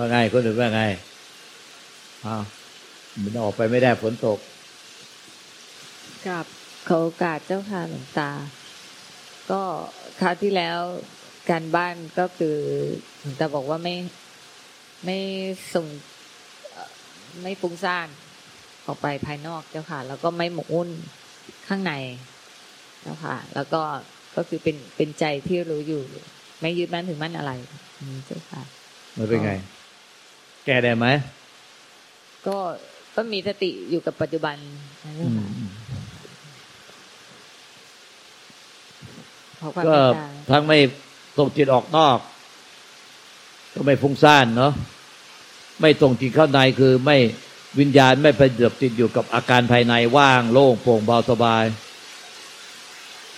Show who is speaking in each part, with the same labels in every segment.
Speaker 1: อ้าวว่าไงคนอื่นว่าไงอ้าวมันออกไปไม่ได้ฝนตก
Speaker 2: กับขอโอกาสเจ้าค่ะหลวงตา ก็คราวที่แล้วการบ้านก็คือหลวงตาบอกว่าไม่ไม่ส่งเอ่อไม่ฟุ้งซ่านออกไปภายนอกเจ้าค่ะ แล้วก็ไม่หมกมุ่นข้างในเจ้าค่ะ แล้วก็ก็คือเป็นเป็นใจที่รู้อยู่ ไม่ยึดมั่นถึงมั่นอะไรอืมเจ้าค่ะ
Speaker 1: มันเป็นไง แก้ได้ไหม
Speaker 2: ก็ก็มีสติอยู่กับปัจจุบันนะเจ้าค่ะขอความ
Speaker 1: ก็
Speaker 2: เมตตา
Speaker 1: ทั้งไม่ส่งจิตออกนอก ก็ไม่ฟุ้งซ่านเนาะไม่ส่งจิตเข้าในคือไม่วิญญาณไม่ไปเดือบติดอยู่กับอาการภายในว่างโล่งโปร่งเบาสบาย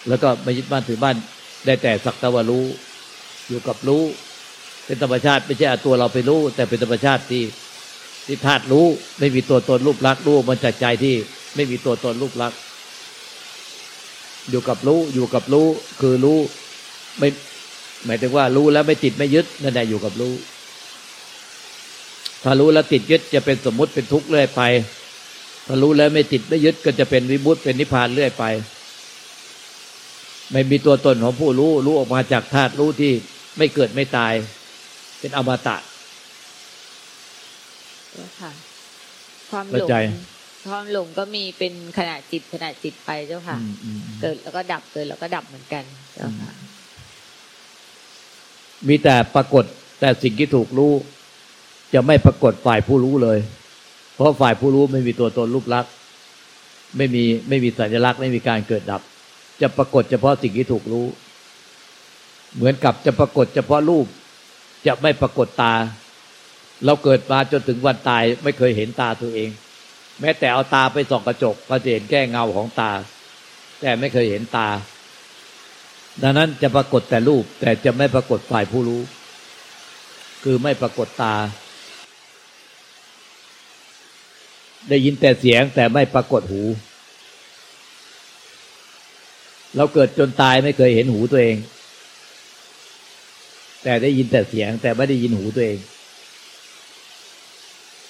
Speaker 1: แล้วก็ไม่ยึดบ้านถือบ้านได้แต่สักแตะวันรู้ อยู่กับรู้ เป็นธรรมชาติไม่ใช่ตัวเราไปรู้ แต่เป็นธรรมชาติที่ที่ธาตุรู้ไม่มีตัวตนรูปลักษ์รู้มันจากใจที่ไม่มีตัวตนรูปลักษ์อยู่กับรู้อยู่กับรู้คือรู้ไม่หมายถึงว่ารู้แล้วไม่ติดไม่ยึดนั่นแหละอยู่กับรู้ ถ้ารู้แล้วติดยึดจะเป็นสมมุติเป็นทุกข์เรื่อยไป ถ้ารู้แล้วไม่ติดไม่ยึดก็จะเป็นวิมุตเป็นนิพพานเรื่อยไป ไม่มีตัวตนของผู้รู้รู้ออกมาจากธาตุรู้ที่ไม่เกิดไม่ตาย เป็นอมตะ
Speaker 2: เจ้าค่ะความหล
Speaker 1: เข้างใจ
Speaker 2: ความหลงก็มีเป็นขณะจิตขณะจิตไปเจ้าค่ะ
Speaker 1: อืมอืมอืม
Speaker 2: เกิดแล้วก็ดับเกิดแล้วก็ดับเหมือนกันเจ้าค่ะ
Speaker 1: มีแต่ปรากฏแต่สิ่งที่ถูกรู้ จะไม่ปรากฏฝ่ายผู้รู้เลย เพราะฝ่ายผู้รู้ไม่มีตัวตนรูปลักษณ์ไม่มีไม่มีสัญลักษณ์ไม่มีการเกิดดับ จะปรากฏเฉพาะสิ่งที่ถูกรู้ เหมือนกับจะปรากฏเฉพาะรูป จะไม่ปรากฏตา เราเกิดมาจนถึงวันตายไม่เคยเห็นตาตัวเอง แม้แต่เอาตาไปส่องกระจกก็จะเห็นแก้เงาของตา แต่ไม่เคยเห็นตา ดังนั้นจะปรากฏแต่รูป แต่จะไม่ปรากฏฝ่ายผู้รู้ คือไม่ปรากฏตา ได้ยินแต่เสียงแต่ไม่ปรากฏหู เราเกิดจนตายไม่เคยเห็นหูตัวเอง แต่ได้ยินแต่เสียง แต่ไม่ได้ยินหูตัวเอง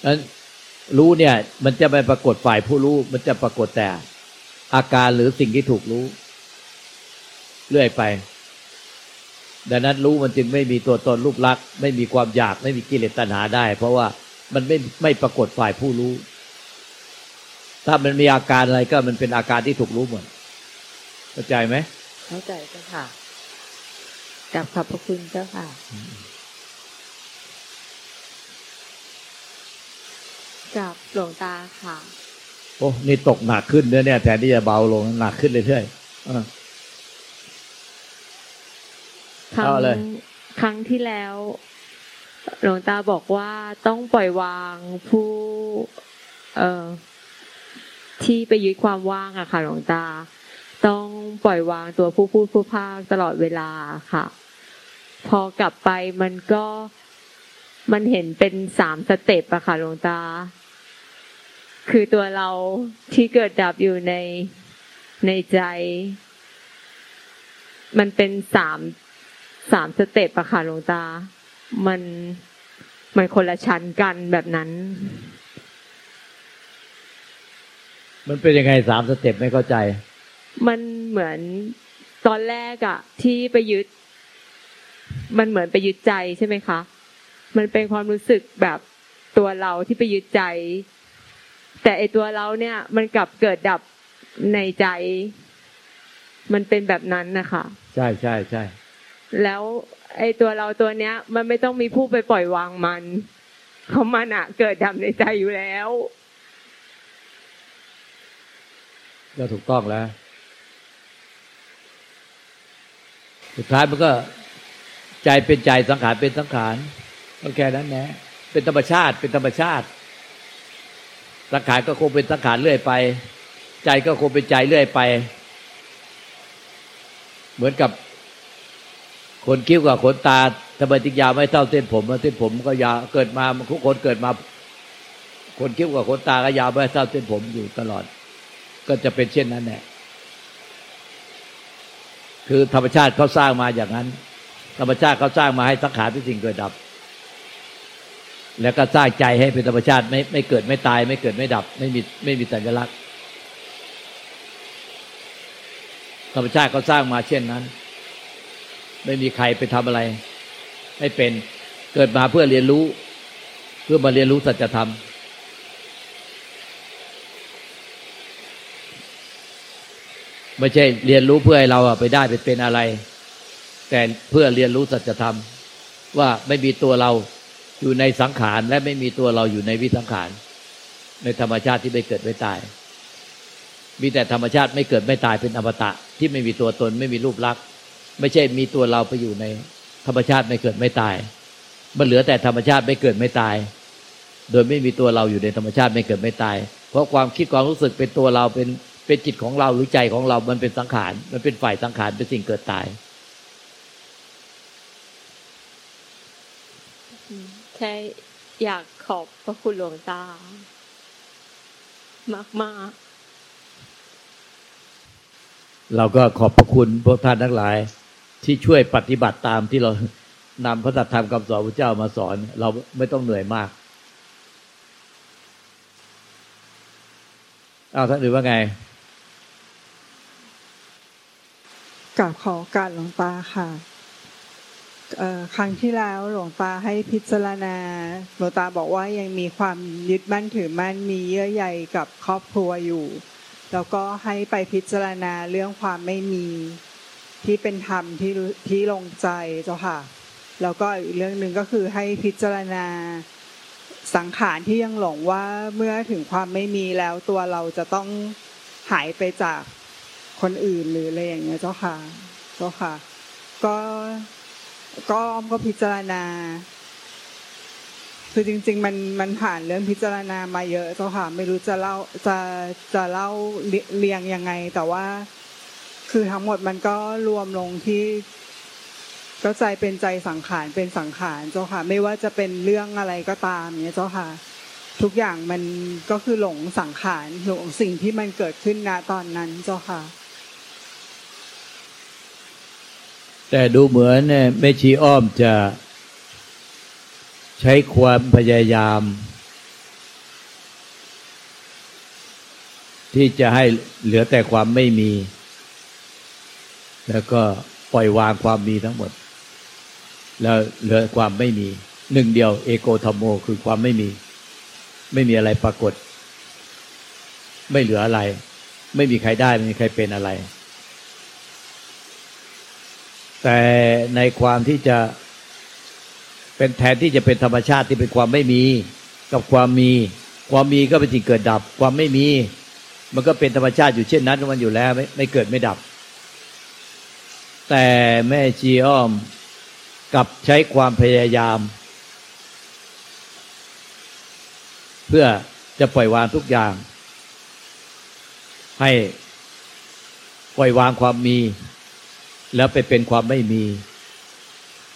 Speaker 1: นั้นรู้เนี่ย มันจะไม่ปรากฏฝ่ายผู้รู้ มันจะปรากฏแต่ อาการหรือสิ่งที่ถูกรู้ เรื่อยไป ดังนั้นรู้มันจึงไม่มีตัวตนรูปลักษณ์ไม่มีความอยากไม่มีกิเลสตัณหาได้ เพราะว่ามันไม่ไม่ปรากฏฝ่ายผู้รู้ ถ้ามันมีอาการอะไรก็มันเป็นอาการที่ถูกรู้หมดเข้าใจไหม
Speaker 2: เข้าใจเจ้าค่ะ กลับขอบพระคุณเจ้าค่ะ
Speaker 3: กับหลวงตาค่ะ
Speaker 1: โอ้นี่ตกหนักขึ้นเนี่ยเนี่ยแทนที่จะเบาลงหนักขึ้นเรื่อยๆเออ
Speaker 3: ครั้ง
Speaker 1: เอาเลย
Speaker 3: ครั้งที่แล้ว หลวงตาบอกว่าต้องปล่อยวางผู้ เอ่อที่ไปยึดความว่างอะค่ะ หลวงตา ต้องปล่อยวางตัวผู้พูดผู้พากตลอดเวลาค่ะ พอกลับไปมันก็มันเห็นเป็นสาม step อะค่ะหลวงตา คือตัวเราที่เกิดดับอยู่ในในใจ มันเป็นสามสาม step อะค่ะหลวงตา มันมันคนละชั้นกันแบบนั้น
Speaker 1: มันเป็นยังไงสาม step ไม่เข้าใจ
Speaker 3: มันเหมือนตอนแรกอะที่ไปยึด มันเหมือนไปยึดใจใช่ไหมคะ มันเป็นความรู้สึกแบบตัวเราที่ไปยึดใจ แต่ไอตัวเราเนี่ยมันกลับเกิดดับในใจ มันเป็นแบบนั้นนะคะ
Speaker 1: ใช่ใช่ใช่
Speaker 3: แล้วไอ้ตัวเราตัวเนี้ย มันไม่ต้องมีผู้ไปปล่อยวางมันเพราะมันอะเกิดดับในใจอยู่แล้ว
Speaker 1: ก็ถูกต้องแล้ว สุดท้ายมันก็ ใจเป็นใจสังขารเป็นสังขารก็แค่นั้นแหละเป็นธรรมชาติเป็นธรรมชาติ สังขารก็คงเป็นสังขารเรื่อยไป ใจก็คงเป็นใจเรื่อยไป เหมือนกับขนคิ้วกับขนตาทำไมถึงยาวไม่เท่าเส้นผมเส้นผมก็ยาวเกิดมาทุกคนเกิดมาขนคิ้วกับขนตาก็ยาวไม่เท่าเส้นผมอยู่ตลอด ก็จะเป็นเช่นนั้นแหละคือธรรมชาติเขาสร้างมาอย่างนั้น ธรรมชาติเขาสร้างมาให้สังขารเป็นสิ่งเกิดดับ แล้วก็สร้างใจให้เป็นธรรมชาติไม่ไม่เกิดไม่ตาย ไม่เกิดไม่ดับ ไม่มีไม่มีสัญลักษณ์ ธรรมชาติก็สร้างมาเช่นนั้น ไม่มีใครไปทำอะไร ให้เป็นเกิดมาเพื่อเรียนรู้ เพื่อมาเรียนรู้สัจธรรมไม่ใช่เรียนรู้เพื่อให้เราไปได้ไปเป็นอะไร แต่เพื่อเรียนรู้สัจธรรม ว่าไม่มีตัวเราอยู่ในสังขารและไม่มีตัวเราอยู่ในวิสังขาร ในธรรมชาติที่ไม่เกิดไม่ตาย มีแต่ธรรมชาติไม่เกิดไม่ตายเป็นอมตะ ที่ไม่มีตัวตนไม่มีรูปลักษณ์ ไม่ใช่มีตัวเราไปอยู่ในธรรมชาติไม่เกิดไม่ตาย มันเหลือแต่ธรรมชาติไม่เกิดไม่ตาย โดยไม่มีตัวเราอยู่ในธรรมชาติไม่เกิดไม่ตาย เพราะความคิดความรู้สึกเป็นตัวเราเป็นเป็นจิตของเราหรือใจของเรา มันเป็นสังขาร มันเป็นฝ่ายสังขารเป็นสิ่งเกิดตาย
Speaker 3: แค่อยากขอบพระคุณหลวงตา มากมาก
Speaker 1: เราก็ขอบพระคุณพวกท่านทั้งหลาย ที่ช่วยปฏิบัติตามที่เรานำพระธรรมคำสอนพระเจ้ามาสอน เราไม่ต้องเหนื่อยมากอ้าวท่านอื่นว่าไง
Speaker 4: กราบขอโอการหลวงตาค่ะเอ่อ ครั้งที่แล้วหลวงตาให้พิจารณาหลวงตาบอกว่ายังมีความยึดมั่นถือมั่นมีเยื่อใยกับครอบครัวอยู่ แล้วก็ให้ไปพิจารณาเรื่องความไม่มีที่เป็นธรรมที่ที่ลงใจเจ้าค่ะ แล้วก็อีกเรื่องหนึ่งก็คือให้พิจารณาสังขารที่ยังหลงว่าเมื่อถึงความไม่มีแล้วตัวเราจะต้องหายไปจากคนอื่นหรืออะไรอย่างเงี้ยเจ้าค่ะ เจ้าค่ะ ก็ ก็อ้อมก็พิจารณา คือจริง ๆ มันมันผ่านเรื่องพิจารณามาเยอะเจ้าค่ะ ไม่รู้จะเล่าจะจะเล่าเรียงยังไง แต่ว่า คือทั้งหมดมันก็รวมลงที่ก็ใจเป็นใจสังขารเป็นสังขารเจ้าค่ะ ไม่ว่าจะเป็นเรื่องอะไรก็ตามเนี่ยเจ้าค่ะ ทุกอย่างมันก็คือหลงสังขารหลงสิ่งที่มันเกิดขึ้นณตอนนั้นเจ้าค่ะ
Speaker 1: แต่ดูเหมือนเนี่ยแม่ชีอ้อมจะใช้ความพยายาม ที่จะให้เหลือแต่ความไม่มี แล้วก็ปล่อยวางความมีทั้งหมด แล้วเหลือความไม่มี หนึ่งเดียวเอโกธรรมโมคือความไม่มี ไม่มีอะไรปรากฏ ไม่เหลืออะไร ไม่มีใครได้ ไม่มีใครเป็นอะไร แต่ในความที่จะเป็นแทนที่จะเป็นธรรมชาติที่เป็นความไม่มี กับความมี ความมีก็เป็นสิ่งเกิดดับ ความไม่มี มันก็เป็นธรรมชาติอยู่เช่นนั้นมันอยู่แล้วไม่ไม่เกิดไม่ดับ แต่แม่ชีอ้อมกับใช้ความพยายาม เพื่อจะปล่อยวางทุกอย่าง ให้ปล่อยวางความมี แล้วไปเป็นความไม่มี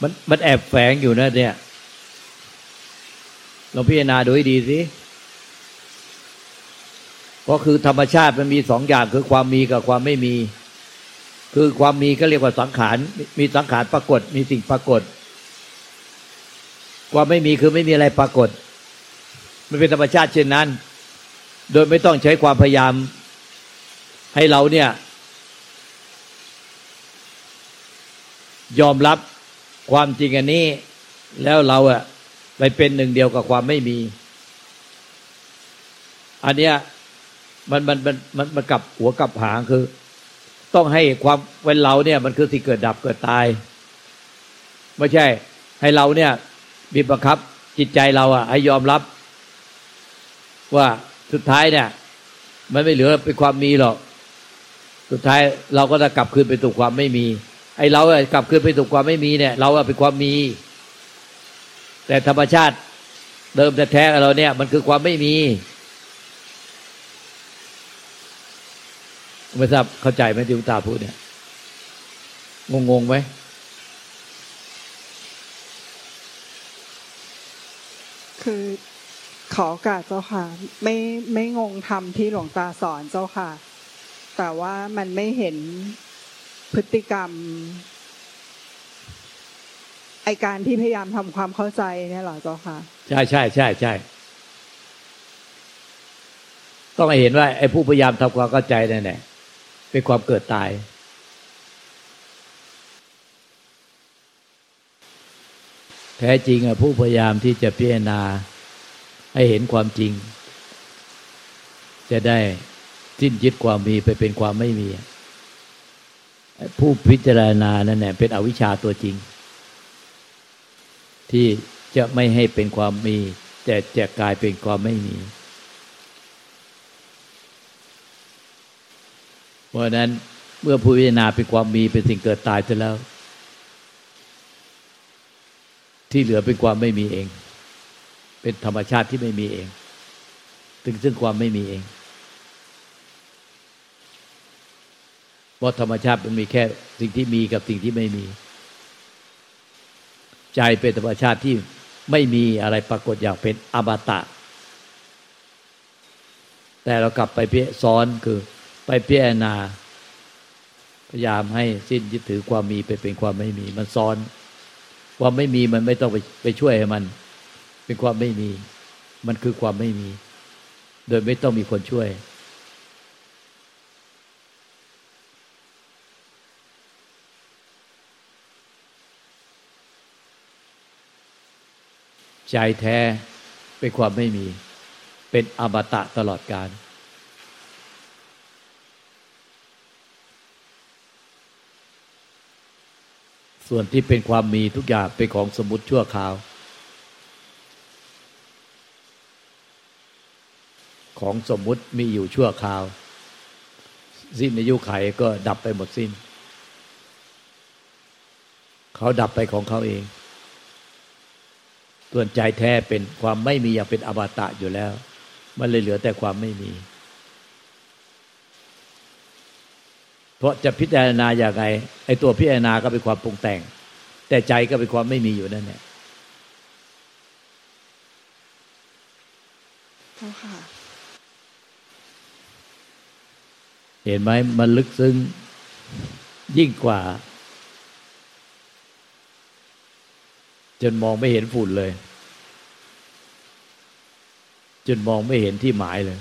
Speaker 1: มันมันแอบแฝงอยู่นะเนี่ยลองพิจารณาดูให้ดีสิเพราะคือธรรมชาติมันมีสองอย่างคือความมีกับความไม่มี คือความมีก็เรียกว่าสังขารมีสังขารปรากฏ มีสิ่งปรากฏ ความไม่มีคือไม่มีอะไรปรากฏ มันเป็นธรรมชาติเช่นนั้น โดยไม่ต้องใช้ความพยายาม ให้เราเนี่ย ยอมรับความจริงอันนี้ แล้วเราอะไปเป็นหนึ่งเดียวกับความไม่มี อันเนี้ยมันมันมันมันมันกลับหัวกลับหางคือ ต้องให้ความเป็นเราเนี่ย มันคือสิ่งเกิดดับเกิดตาย ไม่ใช่ ให้เราเนี่ยบีบบังคับจิตใจเราอะให้ยอมรับ ว่าสุดท้ายเนี่ย มันไม่เหลือเป็นความมีหรอก สุดท้ายเราก็จะกลับคืนไปสู่ความไม่มี ไอ้เราอะกลับคืนไปสู่ความไม่มีเนี่ย เราอะเป็นความมี แต่ธรรมชาติเดิมแท้ๆเราเนี่ย มันคือความไม่มีไม่ทราบเข้าใจไหมที่คุณตาพูดเนี่ยงงๆไหม
Speaker 4: คือขอโอกาสเจ้าค่ะ ไม่ไม่งงธรรมที่หลวงตาสอนเจ้าค่ะ แต่ว่ามันไม่เห็น พฤติกรรมไอการที่พยายามทำความเข้าใจเนี่ยหรอเจ้าค่ะ
Speaker 1: ใช่ใช่ใช่ใช่ต้องเห็นว่า ไอ้ผู้พยายามทำความเข้าใจนั่นแหละเป็นความเกิดตาย แท้จริงอะผู้พยายามที่จะพิจารณา ให้เห็นความจริง จะได้สิ้นยึดความมีไปเป็นความไม่มี ผู้พิจารณานั่นแหละเป็นอวิชชาตัวจริง ที่จะไม่ให้เป็นความมี แต่จะกลายเป็นความไม่มี เพราะนั้นเมื่อผู้พิจารณาเป็นความมีเป็นสิ่งเกิดตายเสร็จแล้ว ที่เหลือเป็นความไม่มีเอง เป็นธรรมชาติที่ไม่มีเอง ถึงซึ่งความไม่มีเอง เพราะธรรมชาติมันมีแค่สิ่งที่มีกับสิ่งที่ไม่มี ใจเป็นธรรมชาติที่ไม่มีอะไรปรากฏอย่างเป็นอมตะ แต่เรากลับไปเพี้ยซ้อนคือไปเพิจารณาพยายามให้สิ้นยึดถือความมีไปเป็นความไม่มี มันซ้อน ความไม่มีมันไม่ต้องไปไปช่วยให้มัน เป็นความไม่มี มันคือความไม่มี โดยไม่ต้องมีคนช่วย ใจแท้เป็นความไม่มี เป็นอมตะตลอดกาลส่วนที่เป็นความมีทุกอย่างเป็นของสมมติชั่วคราว ของสมมุติมีอยู่ชั่วคราว สิ้นอายุไขก็ดับไปหมดสิ้น เขาดับไปของเขาเอง ส่วนใจแท้เป็นความไม่มีอย่างเป็นอมตะอยู่แล้ว มันเลยเหลือแต่ความไม่มี เพราะจะพิจารณาอย่างไรไอ้ตัวพิจารณาก็เป็นความปรุงแต่ง แต่ใจก็เป็นความไม่มีอยู่นั่นแหละเห็นไหมมันลึกซึ้งยิ่งกว่า จนมองไม่เห็นฝุ่นเลย จนมองไม่เห็นที่หมายเลย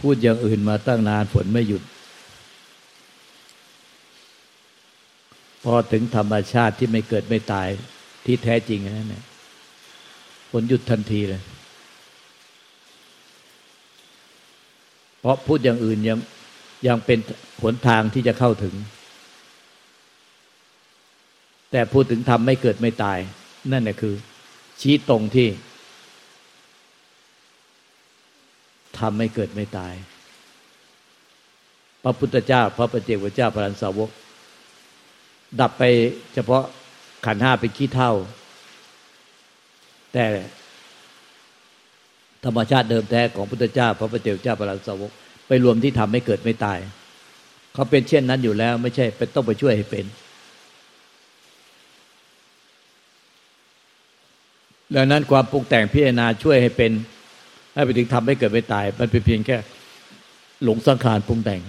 Speaker 1: พูดอย่างอื่นมาตั้งนานฝนไม่หยุด พอถึงธรรมชาติที่ไม่เกิดไม่ตายที่แท้จริงนั่นแหละฝนหยุดทันทีเลย เพราะพูดอย่างอื่นยังยังเป็นหนทางที่จะเข้าถึง แต่พูดถึงทำไม่เกิดไม่ตาย นั่นแหละคือ ชี้ตรงที่ทำไม่เกิดไม่ตาย พระพุทธเจ้า พระปฏิเจกพระเจ้าพระรันสาวก ดับไปเฉพาะขันห้าเป็นขี้เท่า แต่ ธรรมชาติเดิมแท้ของพุทธเจ้า พระพุทธเจ้าพระสาวก ไปรวมที่ทำให้เกิดไม่ตาย เขาเป็นเช่นนั้นอยู่แล้ว ไม่ใช่เป็นต้องไปช่วยให้เป็น ดังนั้นความปรุงแต่งพิจารณาช่วยให้เป็น ให้ไปถึงทำให้เกิดไม่ตาย มันเป็นเพียงแค่หลงสังขารปรุงแต่ง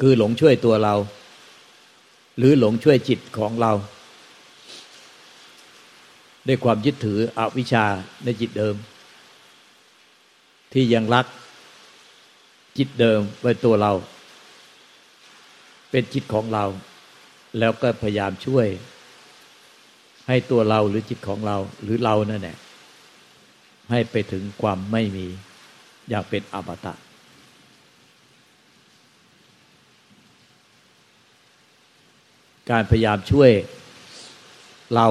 Speaker 1: คือหลงช่วยตัวเรา หรือหลงช่วยจิตของเรา ด้วยความยึดถืออวิชชาในจิตเดิม ที่ยังรักจิตเดิมไว้ตัวเรา เป็นจิตของเรา แล้วก็พยายามช่วย ให้ตัวเราหรือจิตของเรา หรือเรานั่นแหละให้ไปถึงความไม่มีอยากเป็นอมตะการพยายามช่วยเรา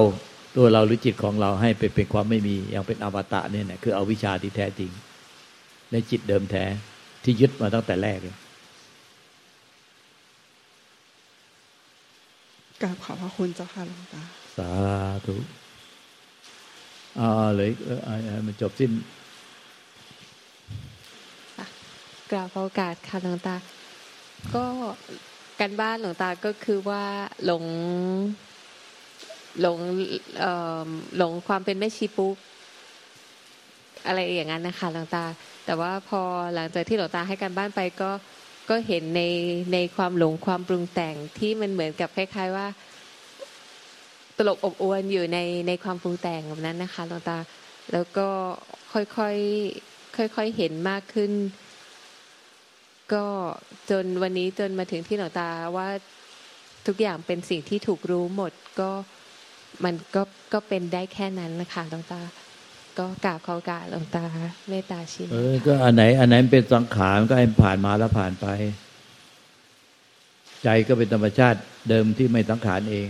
Speaker 1: ตัวเราหรือจิตของเราให้ไปเป็นความไม่มีอย่างเป็นอวตะเนี่ยนะคือเอาวิชาที่แท้จริง ในจิตเดิมแท้ที่ยึดมาตั้งแต่แรกเลย
Speaker 4: กราบขอบพระคุณเจ้าค่ะหลวงตา
Speaker 1: สาธุอ่าเลยเออมันจบสิ้น
Speaker 2: กราบโอกาสค่ะหลวงตา ก็การบ้านหลวงตาก็คือว่าหลง
Speaker 3: หลงหลงความเป็นแม่ชีปุ๊กอะไรอย่างนั้นนะคะหลวงตา แต่ว่าพอหลังจากที่หลวงตาให้การบ้านไปก็ก็เห็นในในความหลงความปรุงแต่งที่มันเหมือนกับคล้าย ๆว่า ตลกอบอวนอยู่ในในความปรุงแต่งแบบนั้นนะคะหลวงตา แล้วก็ค่อยๆค่อยๆเห็นมากขึ้น ก็จนวันนี้จนมาถึงที่หลวงตาว่าทุกอย่างเป็นสิ่งที่ถูกรู้หมดก็ มันก็ก็เป็นได้แค่นั้นนะคะหลวงตา ก็กราบเขากราบหลวงตาเมตตาชิน
Speaker 1: เออก็อันไหน อันไหนเป็นสังขารก็ให้มันผ่านมาแล้วผ่านไป ใจก็เป็นธรรมชาติเดิมที่ไม่สังขารเอง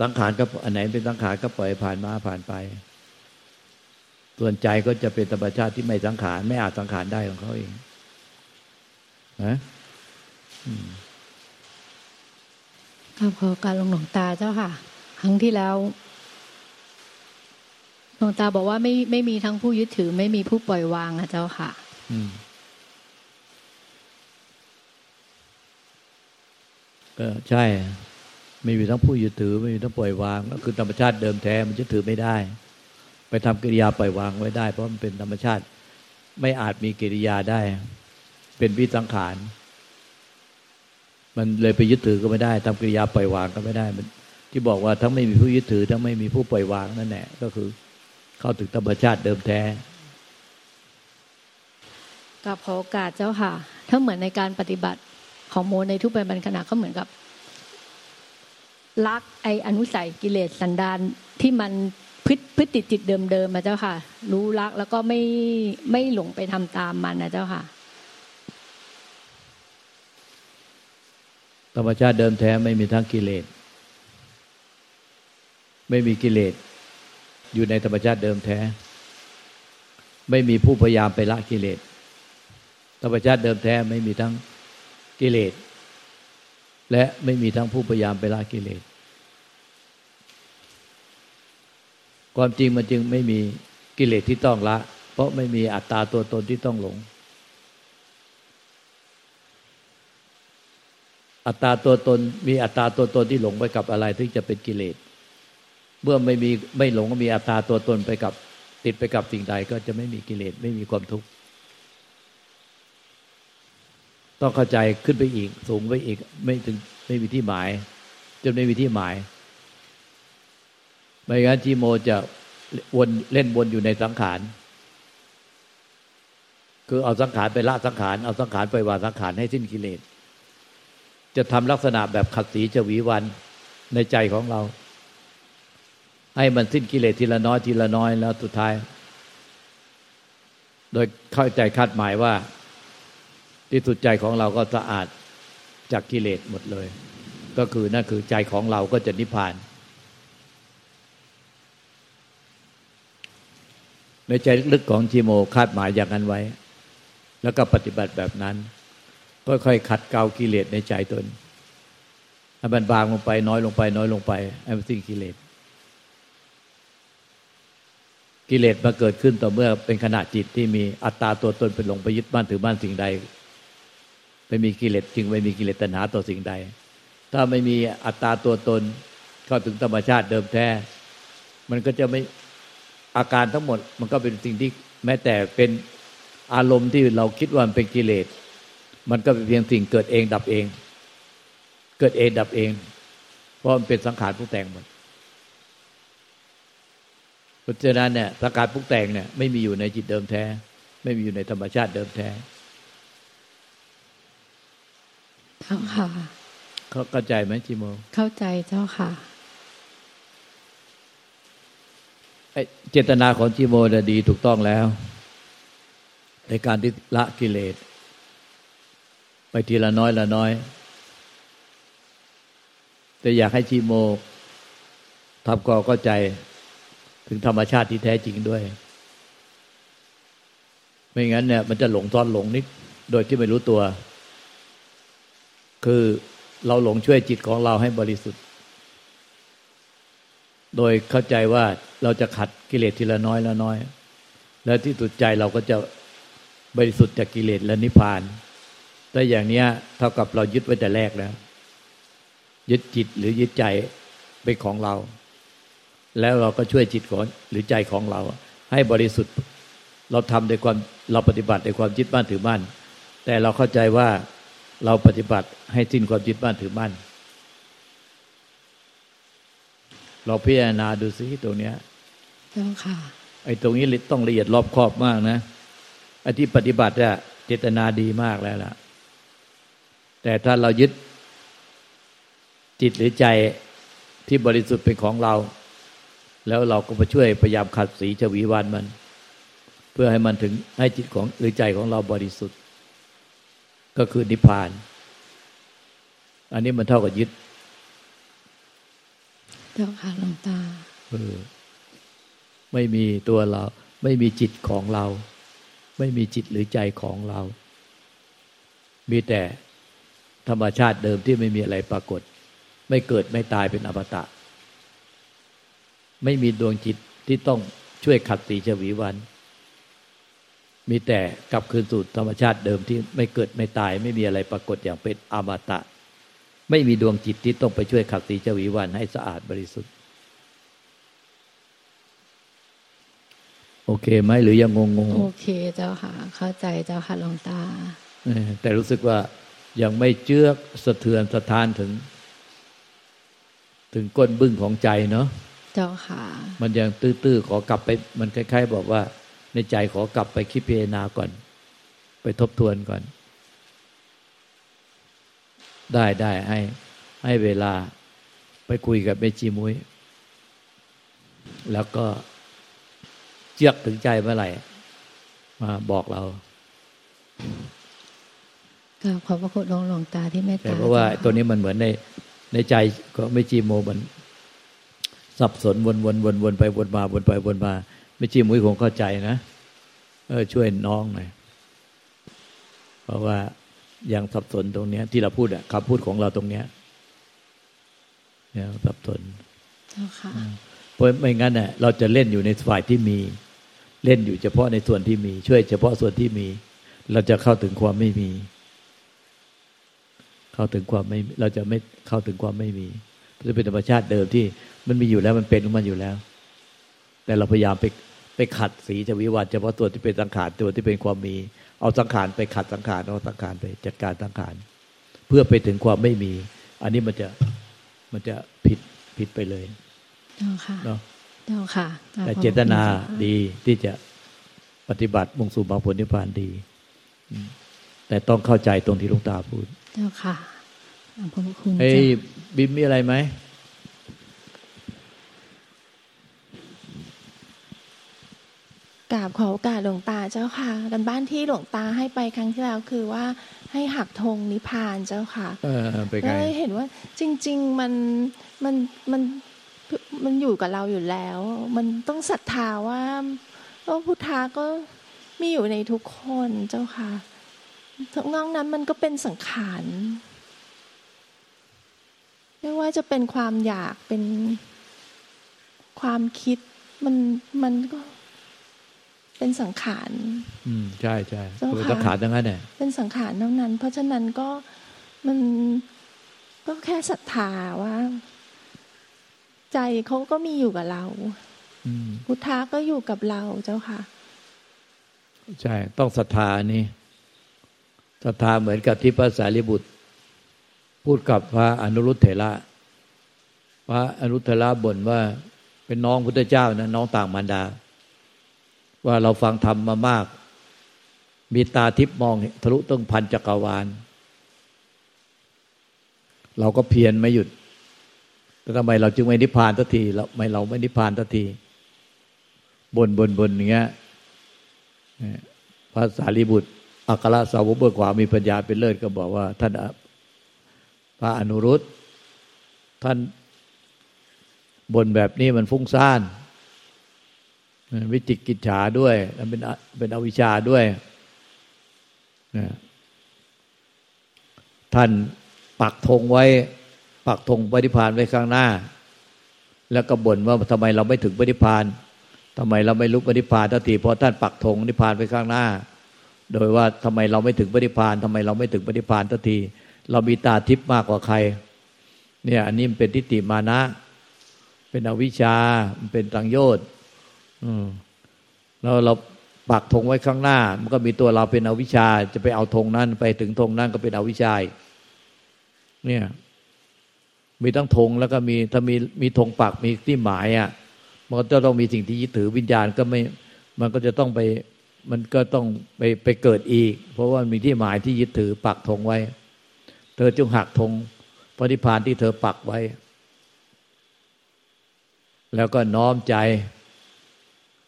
Speaker 1: สังขารก็อันไหนเป็นสังขารก็ปล่อยผ่านมาผ่านไป ส่วนใจก็จะเป็นธรรมชาติที่ไม่สังขารไม่อาจสังขารได้ของเขาเองนะอืม
Speaker 5: ครับขอการลงหลวงตาเจ้าค่ะ ครั้งที่แล้วหลวงตาบอกว่าไม่ไม่มีทั้งผู้ยึดถือ ไม่มีผู้ปล่อยวางอะเจ้าค่ะ
Speaker 1: อืมก็ใช่ไม่มีทั้งผู้ยึดถือ ไม่มีทั้งปล่อยวาง ก็คือธรรมชาติเดิมแท้มันจะถือไม่ได้ ไปทำกิริยาปล่อยวางไว้ได้ เพราะมันเป็นธรรมชาติ ไม่อาจมีกิริยาได้ เป็นวิสังขารมันเลยไปยึดถือก็ไม่ได้ทำกิริยาปล่อยวางก็ไม่ได้มัน ที่บอกว่าทั้งไม่มีผู้ยึดถือ ทั้งไม่มีผู้ปล่อยวางนั่นแหละก็คือ เข้าถึงธรรมชาติเดิมแท้
Speaker 5: กับขอโอกาสเจ้าค่ะ ถ้าเหมือนในการปฏิบัติของโมในทุกปัจจุบันขณะก็เหมือนกับลักไออนุสัยกิเลสสันดานที่มันพฤติพฤติจิตเดิมๆมาเจ้าค่ะ รู้รักแล้วก็ไม่ไม่หลงไปทำตามมันนะเจ้าค่ะ
Speaker 1: ธรรมชาติเดิมแท้ไม่มีทั้งกิเลส ไม่มีกิเลสอยู่ในธรรมชาติเดิมแท้ ไม่มีผู้พยายามไปละกิเลสธรรมชาติเดิมแท้ไม่มีทั้งกิเลสและไม่มีทั้งผู้พยายามไปละกิเลสความจริงมันจึงไม่มีกิเลสที่ต้องละ เพราะไม่มีอัตตาตัวตนที่ต้องหลง อัตตาตัวตนมีอัตตาตัวตนที่หลงไปกับอะไรถึงจะเป็นกิเลส เมื่อไม่มีไม่หลงก็มีอัตตาตัวตนไปกับ ติดไปกับสิ่งใดก็จะไม่มีกิเลสไม่มีความทุกข์ต้องเข้าใจขึ้นไปอีก สูงไปอีก ไม่ถึงไม่มีที่หมายจนไม่มีที่หมายไม่งั้นจีโมจะวนเล่นวนอยู่ในสังขารคือเอาสังขารไปละสังขารเอาสังขารไปวางสังขารให้สิ้นกิเลสจะทำลักษณะแบบขัดสีจวีวันในใจของเรา ให้มันสิ้นกิเลสทีละน้อยทีละน้อยแล้วสุดท้าย โดยเข้าใจคาดหมายว่า ที่สุดใจของเราก็สะอาดจากกิเลสหมดเลย ก็คือนั่นคือใจของเราก็จะนิพพาน ในใจลึกๆของจีโมคาดหมายอย่างนั้นไว้ แล้วก็ปฏิบัติแบบนั้น ค่อยๆขัดเกลากิเลสในใจตนให้มันบางลงไปน้อยลงไป น้อยลงไปให้มันสิ้นกิเลส กิเลสมาเกิดขึ้นต่อเมื่อเป็นขณะจิตที่มีอัตตาตัวตนเป็นหลงไปยึดบ้านถือบ้านสิ่งใดไม่มีกิเลสจึงไม่มีกิเลสตัณหาต่อสิ่งใด ถ้าไม่มีอัตตาตัวตนเข้าถึงธรรมชาติเดิมแท้ มันก็จะไม่อาการทั้งหมด มันก็เป็นสิ่งที่แม้แต่เป็นอารมณ์ที่เราคิดว่ามันเป็นกิเลส มันก็เป็นเพียงสิ่งเกิดเองดับเอง เกิดเองดับเอง เพราะมันเป็นสังขารผู้แต่งหมด เพราะฉะนั้นเนี่ยสังขารผู้แต่งเนี่ยไม่มีอยู่ในจิตเดิมแท้ ไม่มีอยู่ในธรรมชาติเดิมแท้
Speaker 5: เข้าค่ะ
Speaker 1: เขาเข้าใจไหมจิโม
Speaker 5: เข้าใจเจ้าค่ะ
Speaker 1: ไอ้เจตนาของจิโมน่ะดีถูกต้องแล้ว ในการที่ละกิเลส ไปทีละน้อยละน้อย แต่อยากให้จิโมทำก็เข้าใจ ถึงธรรมชาติที่แท้จริงด้วย ไม่งั้นเนี่ยมันจะหลงซ้อนหลงนิด โดยที่ไม่รู้ตัว คือเราหลงช่วยจิตของเราให้บริสุทธิ์ โดยเข้าใจว่าเราจะขัดกิเลสทีละน้อยละน้อย แล้วที่สุดใจเราก็จะบริสุทธิ์จากกิเลสและนิพพานแต่อย่างเนี้ยเท่ากับเรายึดไว้แต่แรกแล้ว ยึดจิตหรือยึดใจเป็นของเรา แล้วเราก็ช่วยจิตของหรือใจของเรา ให้บริสุทธิ์เราทำด้วยความเราปฏิบัติด้วยความยึดมั่นถือมั่นแต่เราเข้าใจว่าเราปฏิบัติให้สิ้นความยึดมั่นถือมั่นเราพิจารณาดูสิตรงเนี้ย
Speaker 5: เจ้าค่ะ
Speaker 1: ไอ้ตรงนี้ต้องละเอียดรอบคอบมากนะไอ้ที่ปฏิบัติอะเจตนาดีมากแล้วล่ะ แต่ถ้าเรายึดจิตหรือใจที่บริสุทธิ์เป็นของเรา แล้วเราก็มาช่วยพยายามขัดสีชวีวันมัน เพื่อให้มันถึงให้จิตของหรือใจของเราบริสุทธิ์ ก็คือนิพพาน อันนี้มันเท่ากับยึด
Speaker 5: เจ้าค่ะหลวงตา
Speaker 1: เออไม่มีตัวเรา ไม่มีจิตของเรา ไม่มีจิตหรือใจของเรา มีแต่ธรรมชาติเดิมที่ไม่มีอะไรปรากฏ ไม่เกิดไม่ตายเป็นอมตะ ไม่มีดวงจิตที่ต้องช่วยขัดสีชวีวัน มีแต่กลับคืนสู่ธรรมชาติเดิมที่ไม่เกิดไม่ตาย ไม่มีอะไรปรากฏอย่างเป็นอมตะ ไม่มีดวงจิตที่ต้องไปช่วยขัดสีชวีวันให้สะอาดบริสุทธิ์ โอเคไหมหรือยังงงง
Speaker 5: โอเคเจ้าค่ะ เข้าใจเจ้าค่ะหลวงตา
Speaker 1: เออแต่รู้สึกว่ายังไม่เจือกสะเทือนสะท้านถึง ถึงก้นบึ้งของใจเนาะ
Speaker 5: เจ้าค่ะ
Speaker 1: มันยังตื้อๆขอกลับไป มันคล้ายๆ บอกว่า ในใจขอกลับไปคิดพิจารณาก่อน ไปทบทวนก่อน ได้ได้ให้ ให้เวลาไปคุยกับแม่จีมุ้ยแล้วก็เจือกถึงใจเมื่อไหร่ มาบอกเรา
Speaker 5: กราบขอบพระคุณหลวงตาที่เมต
Speaker 1: แต่
Speaker 5: ตา
Speaker 1: เพราะว่า
Speaker 5: จ้ค่
Speaker 1: ตัวนี้มันเหมือนในในใจก็ไม่จีโมมัน สับสนวนวนวนวนไปวนมาวนไปวนมาไม่จีมุ้ยคงเข้าใจนะเออช่วยน้องหน่อยเพราะว่ายังสับสนตรงเนี้ย ที่เราพูดอะคำพูดของเราตรงเนี้ยเนี่ยสับสน
Speaker 5: เจ้าค่ะ
Speaker 1: เพราะไม่งั้นน่ะเราจะเล่นอยู่ในฝ่ายที่มี เล่นอยู่เฉพาะในส่วนที่มี ช่วยเฉพาะส่วนที่มี เราจะเข้าถึงความไม่มี เข้าถึงความไม่เราจะไม่เข้าถึงความไม่มีจะเป็นธรรมชาติเดิมที่ มันมีอยู่แล้วมันเป็นของมันอยู่แล้ว แต่เราพยายามไปไปขัดสีจวิวัฒน์เฉพาะตัวที่เป็นสังขารตัวที่เป็นความมี เอาสังขารไปขัดสังขารเอาสังขารไปจัดการสังขารเพื่อไปถึงความไม่มี อันนี้มันจะมันจะผิดผิดไปเลย
Speaker 5: เจ้าค่ะ
Speaker 1: เนาะ
Speaker 5: เจ้าค่ะกราบ
Speaker 1: แต่
Speaker 5: ขอบพระ
Speaker 1: เจตนา
Speaker 5: คุณเจ้ค่ะ
Speaker 1: ดีที่จะปฏิบัติมุ่งสู่มรรคผลนิพพานดีอืมแต่ต้องเข้าใจตรงที่หลุงตาพูด
Speaker 5: เจ้าค่ะขอบพระคุณ
Speaker 1: เฮ้ย
Speaker 5: เจ้า
Speaker 1: บิมมีอะไรไหม
Speaker 6: กราบขอโอกาสหลวงตาเจ้าค่ะกันบ้านที่หลวงตาให้ไปครั้งที่แล้วคือว่าให้หักธงนิพพานเจ้าค่ะ
Speaker 1: เออไปไง
Speaker 6: ก็เลยเห็นว่าจริง ๆ มันมันมันมันอยู่กับเราอยู่แล้ว มันต้องศรัทธาว่าว่าพุทธาก็มีอยู่ในทุกคนเจ้าค่ะทั้งนอกนั้นมันก็เป็นสังขารไม่ว่าจะเป็นความอยากเป็นความคิดมันมันก็ เป็นสังขาร
Speaker 1: อืมใช่ใช่
Speaker 6: เจ้าค่ะ
Speaker 1: เป็นสังขารทั้งนั้นเนี่ย
Speaker 6: เป็นสังขารเท่านั้น เพราะฉะนั้นก็มันก็แค่ศรัทธาว่า ใจเขาก็มีอยู่กับเรา
Speaker 1: อืม
Speaker 6: พุทธะก็อยู่กับเราเจ้าค่ะ
Speaker 1: ใช่ ต้องศรัทธานี่ศรัทธาเหมือนกับที่พระสารีบุตร พูดกับพระอนุรุตเถระพระอนุรุตเถระบ่นว่า เป็นน้องพุทธเจ้านะน้องต่างมารดา ว่าเราฟังธรรมมามาก มีตาทิพย์มองทะลุต้องพันจักรวาล เราก็เพียรไม่หยุดแต่ทำไมเราจึงไม่นิพพานสักทีเราไม่เราไม่นิพพานสักทีบนบนบนอย่างเงี้ยพระสารีบุตร อัครสาวกเบิกขวามีปัญญาเป็นเลิศก็บอกว่า ท่านพระอนุรุตท่านบนแบบนี้มันฟุ้งซ่าน วิจิกิจฉาด้วยแล้วเป็นเป็นอวิชชาด้วยนะท่านปักธงไว้ ปักธงปฏิพานไว้ข้างหน้า แล้วก็บ่นว่าทำไมเราไม่ถึงปฏิพานทำไมเราไม่ลุกปฏิพานทันทีเพราะท่านปักธงนิพพานไว้ข้างหน้า โดยว่าทำไมเราไม่ถึงปฏิพานทำไมเราไม่ถึงปฏิพานทันที เรามีตาทิพย์มากกว่าใคร เนี่ย อันนี้มันเป็นทิฏฐิมานะ เป็นอวิชชามันเป็นตังโยชน์ แล้วเราปักธงไว้ข้างหน้า มันก็มีตัวเราเป็นอวิชชา จะไปเอาธงนั้น ไปถึงธงนั้นก็เป็นอวิชชาเนี่ย มีทั้งธงแล้วก็มีถ้ามีมีธงปักมีที่หมายอะ มันก็จะต้องมีสิ่งที่ยึดถือวิญญาณก็ไม่ มันก็จะต้องไป มันก็ต้องไปไปเกิดอีก เพราะว่ามีที่หมายที่ยึดถือปักธงไว้ เธอจงหักธงพระนิพพานที่เธอปักไว้ แล้วก็น้อมใจ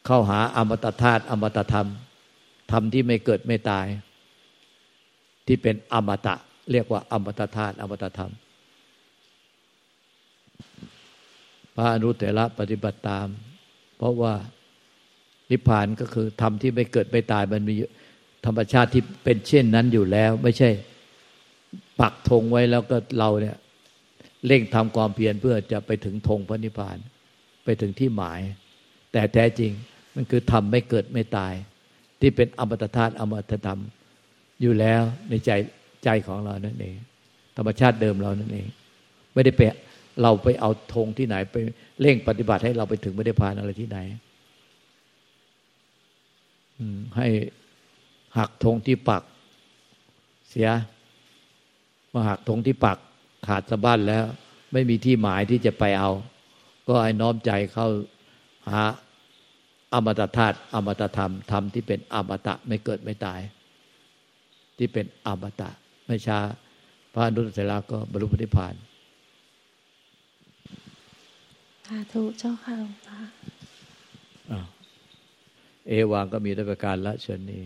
Speaker 1: เข้าหาอมตะธาตุอมตะธรรมธรรมที่ไม่เกิดไม่ตาย ที่เป็นอมตะ เรียกว่า อมตะธาตุอมตะธรรม พระอนุเถระปฏิบัติตาม เพราะว่านิพพานก็คือธรรมที่ไม่เกิดไม่ตายมันมีธรรมชาติที่เป็นเช่นนั้นอยู่แล้ว ไม่ใช่ปักธงไว้แล้วก็เราเนี่ยเร่งทำความเพียรเพื่อจะไปถึงธงพระนิพพาน ไปถึงที่หมาย แต่แท้จริง มันคือทำไม่เกิดไม่ตาย ที่เป็นอมตะธาตุอมตะธรรม อยู่แล้วในใจใจของเรานั่นเอง ธรรมชาติเดิมเรานั่นเอง ไม่ได้ไปเราไปเอาธงที่ไหน ไปเร่งปฏิบัติให้เราไปถึงไม่ได้พานอะไรที่ไหนให้หักธงที่ปัก เสียมาหักธงที่ปัก ขาดสะบั้นแล้ว ไม่มีที่หมายที่จะไปเอา ก็ให้น้อมใจเข้าหา อมตะธาตุอมตะธรรมธรรมที่เป็นอมตะไม่เกิดไม่ตาย ที่เป็นอมตะ ไม่ช้า พระอนุตตรก็บรรลุนิพพาน
Speaker 6: สาธุเจ้าค่ะหลวงตา
Speaker 1: เอวังก็มีด้วยประการละเชิญนี้